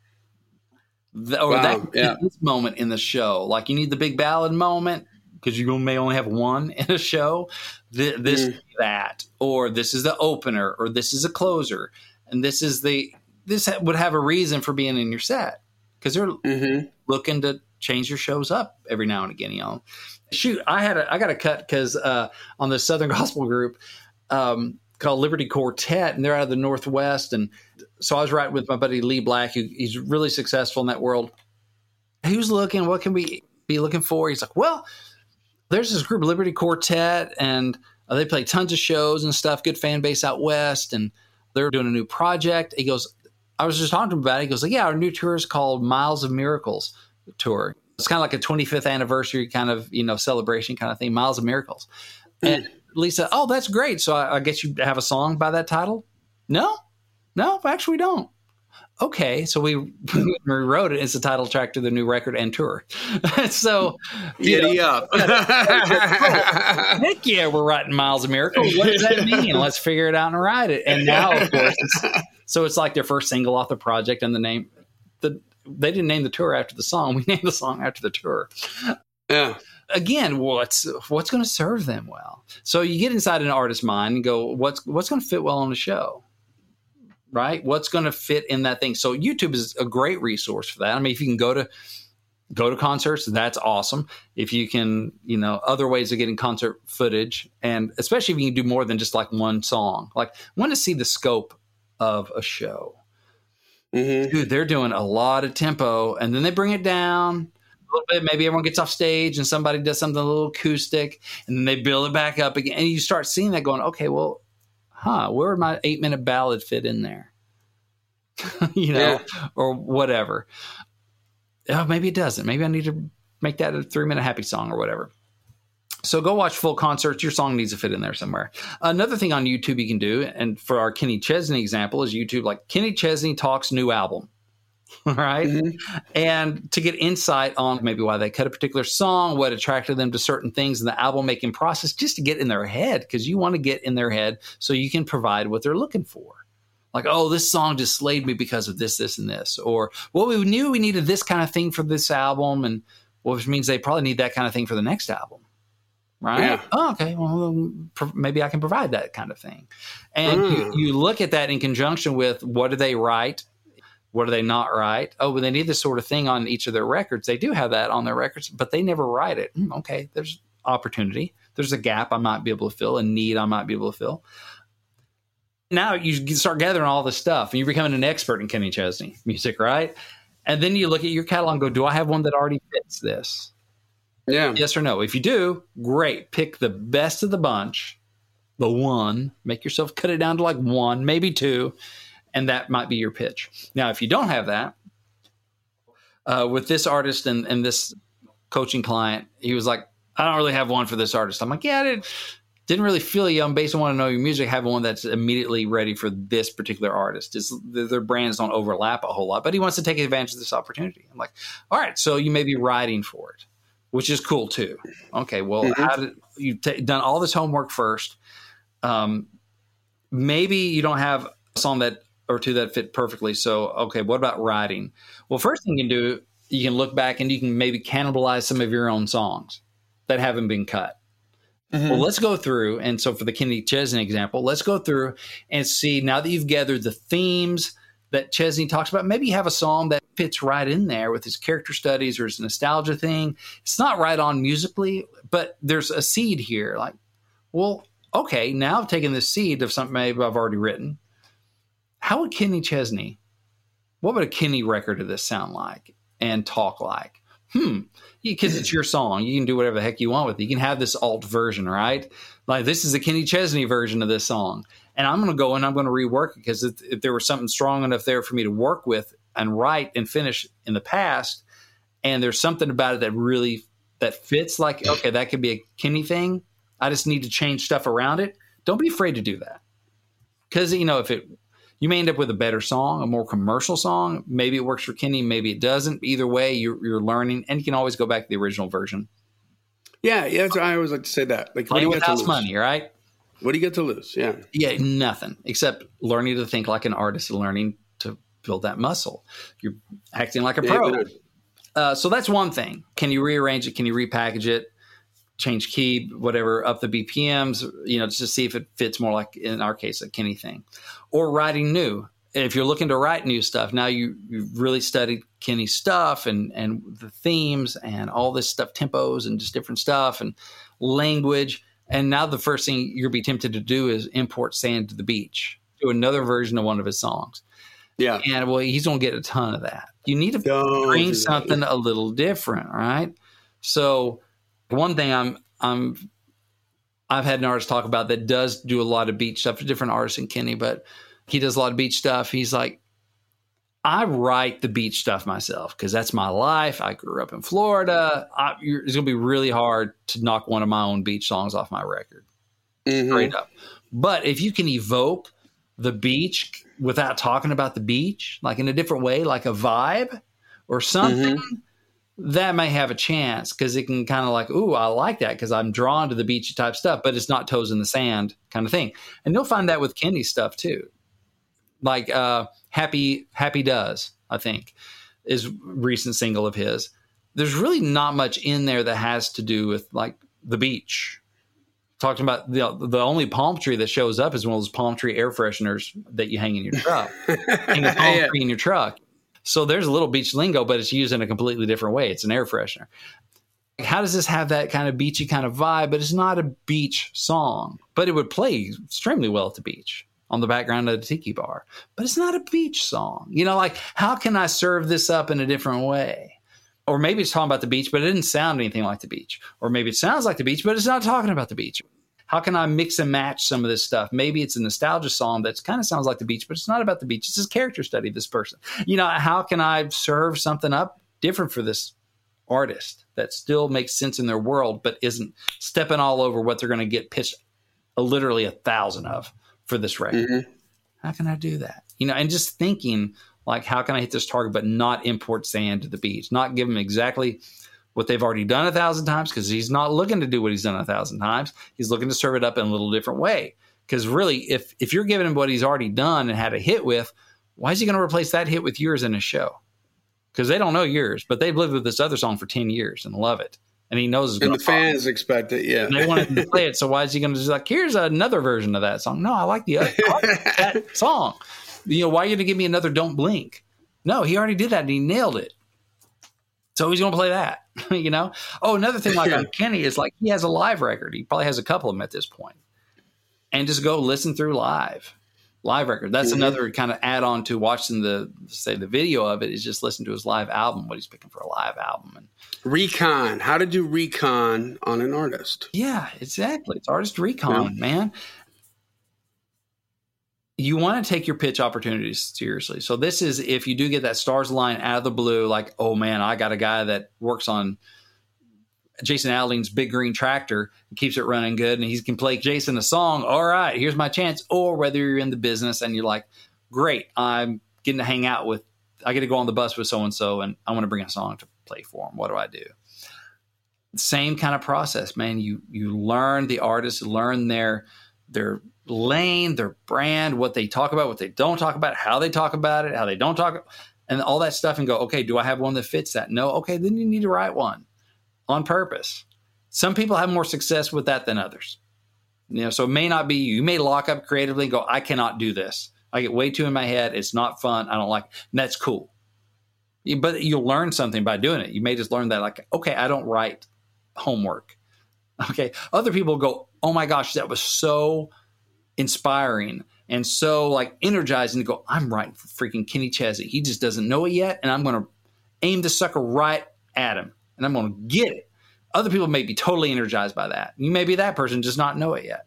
The, or Wow, that yeah. this moment in the show. Like you need the big ballad moment because you may only have one in a show. Th- this Mm. that, or this is the opener, or this is a closer, and this is the this ha- would have a reason for being in your set because they're Mm-hmm. looking to change your shows up every now and again. You know, shoot, I had a, I got a cut because uh, on the Southern [laughs] Gospel group um, called Liberty Quartet, and they're out of the Northwest, and so I was right with my buddy Lee Black, who he's really successful in that world. He was looking, what can we be looking for? He's like, well, there's this group Liberty Quartet, and uh, they play tons of shows and stuff. Good fan base out west, and they're doing a new project. He goes, I was just talking to him about it. He goes, like, yeah, our new tour is called Miles of Miracles tour. It's kind of like a 25th anniversary kind of you know celebration kind of thing. Miles of Miracles. Hmm. And Lisa, oh, that's great. So I, I guess you have a song by that title? No, no, actually we don't. Okay, so we [laughs] rewrote it. It's the title track to the new record and tour. [laughs] so, you know, Giddy up. heck yeah, we're writing Miles of Miracles. What does that mean? [laughs] Let's figure it out and write it. And now, of course, it's, so it's like their first single off the project, and the name the they didn't name the tour after the song. [laughs] We named the song after the tour. yeah. Again, what's what's going to serve them well? So you get inside an artist's mind and go, what's what's going to fit well on the show? Right? What's going to fit in that thing? So YouTube is a great resource for that. I mean, if you can go to go to concerts, that's awesome. If you can, you know, other ways of getting concert footage, and especially if you can do more than just like one song. Like, want to see the scope of a show Mm-hmm. dude, they're doing a lot of tempo, and then they bring it down a little bit. Maybe everyone gets off stage and somebody does something a little acoustic, and then they build it back up again. And you start seeing that going, okay, well, huh, where would my eight minute ballad fit in there? [laughs] you know, or whatever. Oh, maybe it doesn't. Maybe I need to make that a three minute happy song or whatever. So go watch full concerts. Your song needs to fit in there somewhere. Another thing on YouTube you can do, and for our Kenny Chesney example, is YouTube like Kenny Chesney talks new album. [laughs] All right? Mm-hmm. And to get insight on maybe why they cut a particular song, what attracted them to certain things in the album making process, just to get in their head, because you want to get in their head so you can provide what they're looking for. Like, oh, this song just slayed me because of this, this, and this. Or, well, we knew we needed this kind of thing for this album, and well, which means they probably need that kind of thing for the next album right? Yeah. Oh, okay. Well, maybe I can provide that kind of thing. And Mm. you, you look at that in conjunction with what do they write? What do they not write? Oh, but they need this sort of thing on each of their records. They do have that on their records, but they never write it. Hmm, okay, there's opportunity. There's a gap I might be able to fill, a need I might be able to fill. Now you start gathering all this stuff, and you're becoming an expert in Kenny Chesney music, right? And then you look at your catalog and go, do I have one that already fits this? Yeah. Yes or no? If you do, great. Pick the best of the bunch, the one. Make yourself cut it down to like one, maybe two, and that might be your pitch. Now, if you don't have that, uh, with this artist and, and this coaching client, he was like, I don't really have one for this artist. I'm like, yeah, I didn't, really feel you. I'm based on want to know your music. Have one that's immediately ready for this particular artist. It's, their brands don't overlap a whole lot, but he wants to take advantage of this opportunity. I'm like, all right, so you may be writing for it which is cool too. Okay, well, Mhm. how did you've ta done all this homework first? Um, maybe you don't have a song that or two that fit perfectly. So, okay, what about writing? Well, first thing you can do, you can look back and you can maybe cannibalize some of your own songs that haven't been cut. Mhm. Well, let's go through. And so, for the Kenny Chesney example, let's go through and see now that you've gathered the themes that Chesney talks about, maybe you have a song that fits right in there with his character studies or his nostalgia thing. It's not right on musically, but there's a seed here. Like, well, okay, now I've taken this seed of something maybe I've already written. How would Kenny Chesney, what would a Kenny record of this sound like and talk like? Hmm, because it's your song. You can do whatever the heck you want with it. You can have this alt version, right? Like this is the Kenny Chesney version of this song, and I'm going to go and I'm going to rework it because if, if there was something strong enough there for me to work with and write and finish in the past, and there's something about it that really that fits, like okay, that could be a Kenny thing. I just need to change stuff around it. Don't be afraid to do that because you know if it you may end up with a better song, a more commercial song. Maybe it works for Kenny, maybe it doesn't. Either way, you're, you're learning, and you can always go back to the original version. Yeah, yeah. That's, I always like to say that. Like, what do Playing you with to house lose? money, right? What do you get to lose? Yeah. Yeah, nothing except learning to think like an artist and learning build that muscle. You're acting like a pro. Uh, so that's one thing. Can you rearrange it? Can you repackage it? Change key, whatever, up the BPMs, you know, just to see if it fits more like in our case a Kenny thing, or writing new. If you're looking to write new stuff, now you you've really studied Kenny's stuff and and the themes and all this stuff, tempos and just different stuff and language. And now the first thing you'll be tempted to do is import sand to the beach, do another version of one of his songs. Yeah. And well, he's going to get a ton of that. You need to Don't bring something a little different, right? So, one thing I'm I'm I've had an artist talk about that does do a lot of beach stuff. A different artist than Kenny, but he does a lot of beach stuff. He's like, I write the beach stuff myself because that's my life. I grew up in Florida. I, you're, it's going to be really hard to knock one of my own beach songs off my record Mhm. straight up. But if you can evoke the beach without talking about the beach, like in a different way, like a vibe or something, that may have a chance because it can kind of like, ooh, I like that because I'm drawn to the beachy type stuff, but it's not toes in the sand kind of thing. And you'll find that with Kenny's stuff too. Like uh, Happy Happy Does, I think, is recent single of his. There's really not much in there that has to do with like the beach talking about the the only palm tree that shows up is one of those palm tree air fresheners that you hang in your truck. [laughs] hang a palm Yeah. tree in your truck. So there's a little beach lingo, but it's used in a completely different way. It's an air freshener. How does this have that kind of beachy kind of vibe? But it's not a beach song, but it would play extremely well at the beach on the background of the tiki bar. But it's not a beach song. You know, like how can I serve this up in a different way? Or maybe it's talking about the beach, but it didn't sound anything like the beach. Or maybe it sounds like the beach, but it's not talking about the beach. How can I mix and match some of this stuff? Maybe it's a nostalgia song that kind of sounds like the beach, but it's not about the beach. It's just character study of this person. You know, how can I serve something up different for this artist that still makes sense in their world, but isn't stepping all over what they're going to get pitched a, literally a thousand of for this record? Mhm. How can I do that? You know, and just thinking like, how can I hit this target, but not import sand to the beach, not give them exactly what they've already done a thousand times because he's not looking to do what he's done a thousand times. He's looking to serve it up in a little different way. Because really, if if you're giving him what he's already done and had a hit with, why is he going to replace that hit with yours in a show? Because they don't know yours, but they've lived with this other song for ten years and love it, and he knows it's And the fans expect it. Yeah. and they him to play it. So why is he going to just like, here's another version of that song? No, I like the other I like that [laughs] song. You know, why are you going to give me another Don't Blink? No, he already did that and he nailed it. So he's going to play that. [laughs] you know. Oh, another thing like on Kenny is like he has a live record. He probably has a couple of them at this point, and just go listen through live. Live record. That's Mhm. another kind of add on to watching the say the video of it is just listen to his live album, what he's picking for a live album, and recon. How to do recon on an artist. Yeah, exactly. It's artist recon, man. You want to take your pitch opportunities seriously. So this is if you do get that stars line out of the blue, like, oh man, I got a guy that works on Jason Aldean's big green tractor and keeps it running good, and he can play Jason a song. All right, here's my chance. Or whether you're in the business and you're like, great, I'm getting to hang out with, I get to go on the bus with so and so, and I want to bring a song to play for him. What do I do? same kind of process, man. You you learn the artist, learn their their lane, their brand, what they talk about, what they don't talk about, how they talk about it, how they don't talk, and all that stuff, and go, okay, do I have one that fits that? No, okay, then you need to write one on purpose. Some people have more success with that than others. You know, so it may not be you. You may lock up creatively and go, I cannot do this. I get way too in my head. It's not fun. I don't like. And that's cool. But you'll learn something by doing it. You may just learn that, like, okay, I don't write homework. [laughs] Okay. Other people go, oh my gosh, that was so inspiring and so like energizing to go, I'm writing for freaking Kenny Chesney. He just doesn't know it yet. And I'm going to aim the sucker right at him and I'm going to get it. Other people may be totally energized by that. You may be that person, just not know it yet.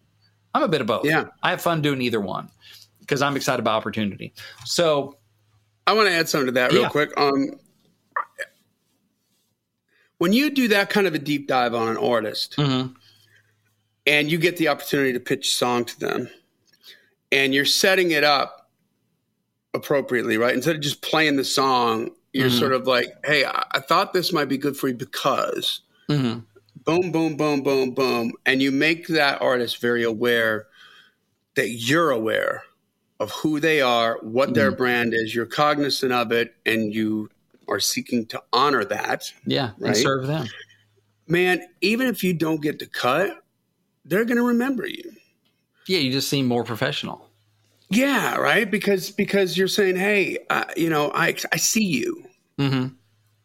I'm a bit of both. Yeah. I have fun doing either one because I'm excited about opportunity. So I want to add something to that real Yeah. quick. Um, when you do that kind of a deep dive on an artist, mhm. And you get the opportunity to pitch a song to them, and you're setting it up appropriately, right? Instead of just playing the song, you're Mhm. sort of like, "Hey, I, I thought this might be good for you because." Mhm. boom, boom, boom, boom, boom, and you make that artist very aware that you're aware of who they are, what their brand is. You're cognizant of it, and you are seeking to honor that. Yeah, and serve them. Man, even if you don't get the cut, they're going to remember you. Yeah, you just seem more professional. Yeah, right. Because because you're saying, hey, uh, you know, I I see you. hmm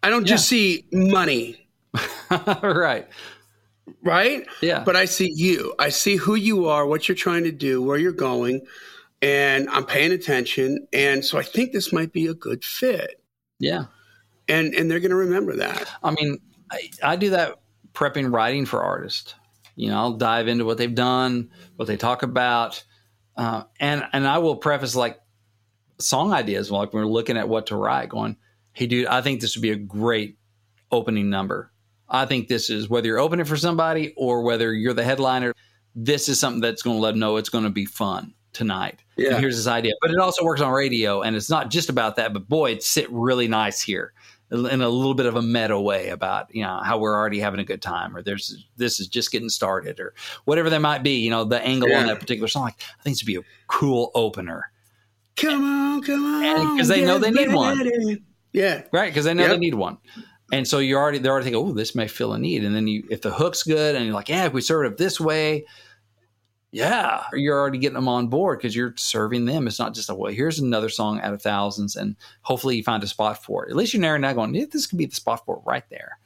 I don't just see money, [laughs] right. right? Yeah. But I see you. I see who you are, what you're trying to do, where you're going, and I'm paying attention. And so I think this might be a good fit. yeah. And and they're going to remember that. I mean, I, I do that prepping writing for artists. You know, I'll dive into what they've done, what they talk about, uh, and and I will preface like song ideas. Like when we're looking at what to write, going, "Hey, dude, I think this would be a great opening number. I think this is whether you're opening for somebody or whether you're the headliner. This is something that's going to let them know it's going to be fun tonight. Yeah. And here's this idea, but it also works on radio, and it's not just about that. But boy, it sit really nice here in a little bit of a meta way about you know how we're already having a good time, or there's this is just getting started, or whatever that might be. You know, the angle on that particular song. Like, I think this would be a cool opener, Come on, come on. because they know they need one. Yeah. right? Because they know they need one. And so you're already they're already thinking, oh, this may fill a need. And then you if the hook's good and you're like, yeah, if we serve it up this way, yeah, you're already getting them on board because you're serving them. It's not just a well, here's another song out of thousands, and hopefully you find a spot for it. At least you're narrowing down, going, yeah, this could be the spot for it right there.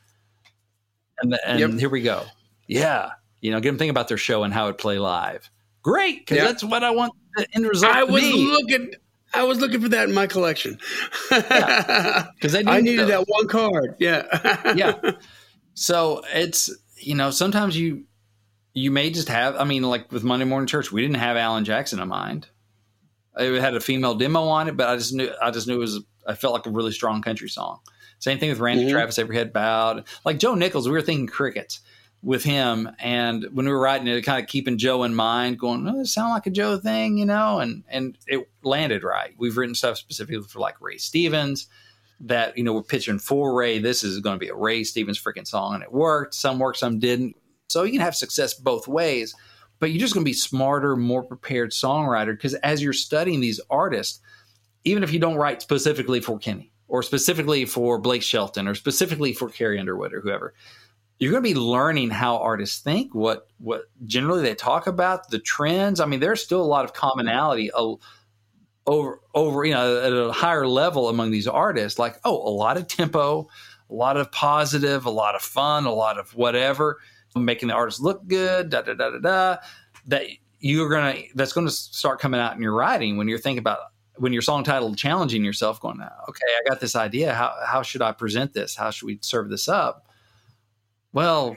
And the, and Yep. here we go. Yeah, you know, get them thinking about their show and how it play live. Great, because Yeah. that's what I want the end result I to was be. looking. I was looking for that in my collection. Because they [laughs] I need needed those. that one card. Yeah. yeah. [laughs] So it's you know sometimes you you may just have I mean like with Monday Morning Church we didn't have Alan Jackson in mind. It had a female demo on it, but I just knew I just knew it was I felt like a really strong country song. Same thing with Randy Mhm. Travis, Every Head Bowed. Like Joe Nichols, we were thinking crickets with him, and when we were writing it, kind of keeping Joe in mind, going, "Oh, it sound like a Joe thing," you know, and and it landed right. We've written stuff specifically for like Ray Stevens that you know we're pitching for Ray. This is going to be a Ray Stevens freaking song, and it worked. Some worked, some didn't. So you can have success both ways, but you're just going to be smarter, more prepared songwriter because as you're studying these artists, even if you don't write specifically for Kenny or specifically for Blake Shelton or specifically for Carrie Underwood or whoever, you're going to be learning how artists think, what what generally they talk about, the trends. I mean, there's still a lot of commonality over over you know at a higher level among these artists. Like, oh, a lot of tempo, a lot of positive, a lot of fun, a lot of whatever, making the artist look good. Da da da da da. That you're gonna that's going to start coming out in your writing when you're thinking about when your song title challenging yourself, going, okay, I got this idea. How how should I present this? How should we serve this up? Well,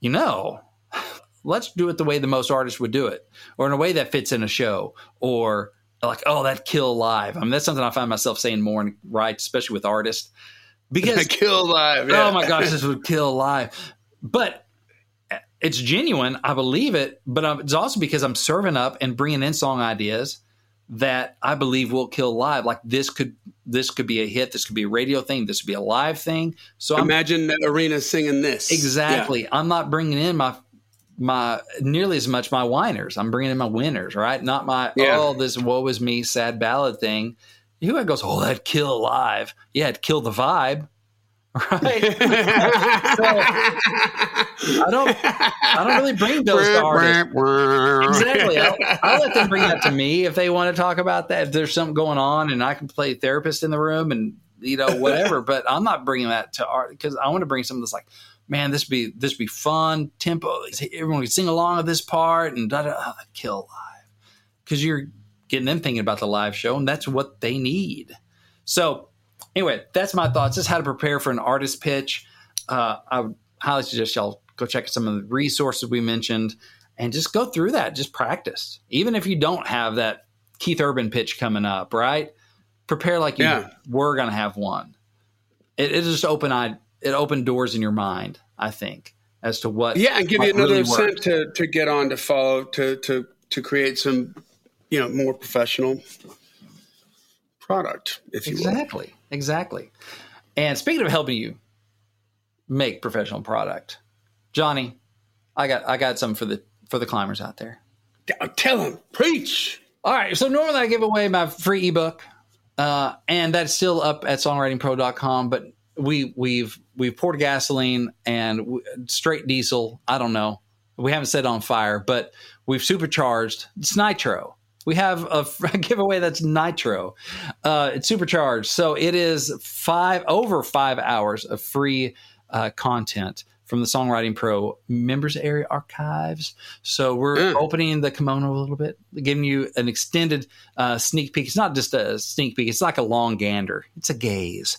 you know, [sighs] let's do it the way the most artists would do it, or in a way that fits in a show, or like, oh, that kill live. I mean, that's something I find myself saying more and right, especially with artists, [laughs] because Kill live. Oh yeah. oh my gosh, this would kill live. But it's genuine. I believe it. But it's also because I'm serving up and bringing in song ideas that I believe will kill live. Like this could this could be a hit. This could be a radio thing. This could be a live thing. So I'm Imagine that arena singing this. Exactly. I'm not bringing in my my nearly as much my whiners. I'm bringing in my winners, right? Not my Yeah. oh this woe is me sad ballad thing. Who goes oh that kill live? Yeah, it kill the vibe, right? Yeah. I don't I don't really bring those to artists. Exactly. I'll, I'll let them bring that to me if they want to talk about that. If there's something going on and I can play therapist in the room and you know whatever, [laughs] but I'm not bringing that to art because I want to bring something that's like, man, this be this be fun tempo. Everyone can sing along with this part and da da. Oh, kill live because you're getting them thinking about the live show and that's what they need. So anyway, that's my thoughts. Just how to prepare for an artist pitch. Uh, I would highly suggest y'all go check some of the resources we mentioned and just go through that. Just practice, even if you don't have that Keith Urban pitch coming up. Right, prepare like you Yeah. were going to have one. It, it just open eye. It opened doors in your mind. I think as to what. Yeah, and give you another really scent to, to get on to follow to to to create some, you know, more professional product, if you will. Exactly. And speaking of helping you make professional product, Johnny, I got I got something for the for the climbers out there. Tell them, preach. All right. So normally I give away my free ebook, uh, and that's still up at songwritingpro.com. But we we've we've poured gasoline and w- straight diesel. I don't know. We haven't set it on fire, but we've supercharged. It's nitro. We have a, [laughs] a giveaway that's nitro. Uh, it's supercharged, so it is five over five hours of free uh, content from the Songwriting Pro members area archives. So we're Mm. opening the kimono a little bit, giving you an extended uh, sneak peek. It's not just a sneak peek; it's like a long gander. It's a gaze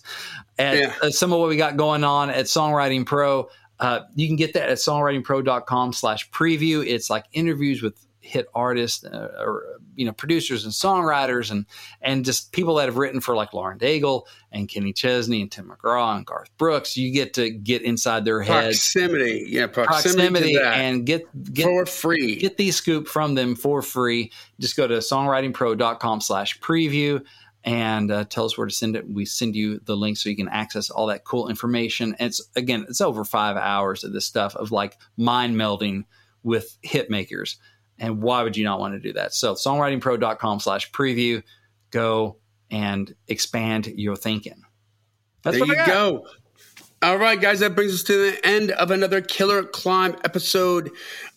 at Yeah. uh, some of what we got going on at Songwriting Pro. Uh, you can get that at songwritingpro.com slash preview. It's like interviews with hit artists uh, or you know producers and songwriters and and just people that have written for like Lauren Daigle and Kenny Chesney and Tim McGraw and Garth Brooks. You get to get inside their heads, Proximity. Yeah, proximity, proximity, to that and get get for free. get these scoop from them for free. Just go to songwritingpro.com slash preview and uh, tell us where to send it. We send you the link so you can access all that cool information. And it's again, it's over five hours of this stuff of like mind melding with hit makers. And why would you not want to do that? So songwritingpro.com slash preview, go and expand your thinking. That's there you go. All right, guys, that brings us to the end of another Killer Climb episode.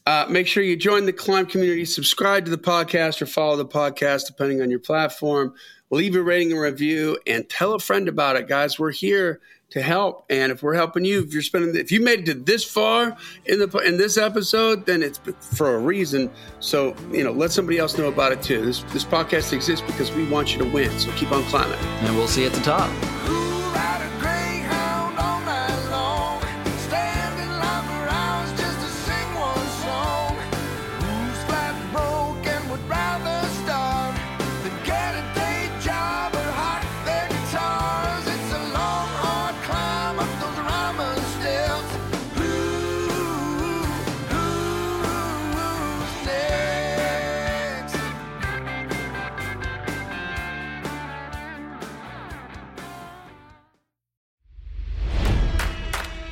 Uh, make sure you join the Climb community, subscribe to the podcast, or follow the podcast, depending on your platform. Leave a rating and review, and tell a friend about it, guys. We're here to help, and if we're helping you, if you're spending, if you made it to this far in the in this episode, then it's for a reason. So you know, let somebody else know about it too. This this podcast exists because we want you to win. So keep on climbing. And we'll see you at the top.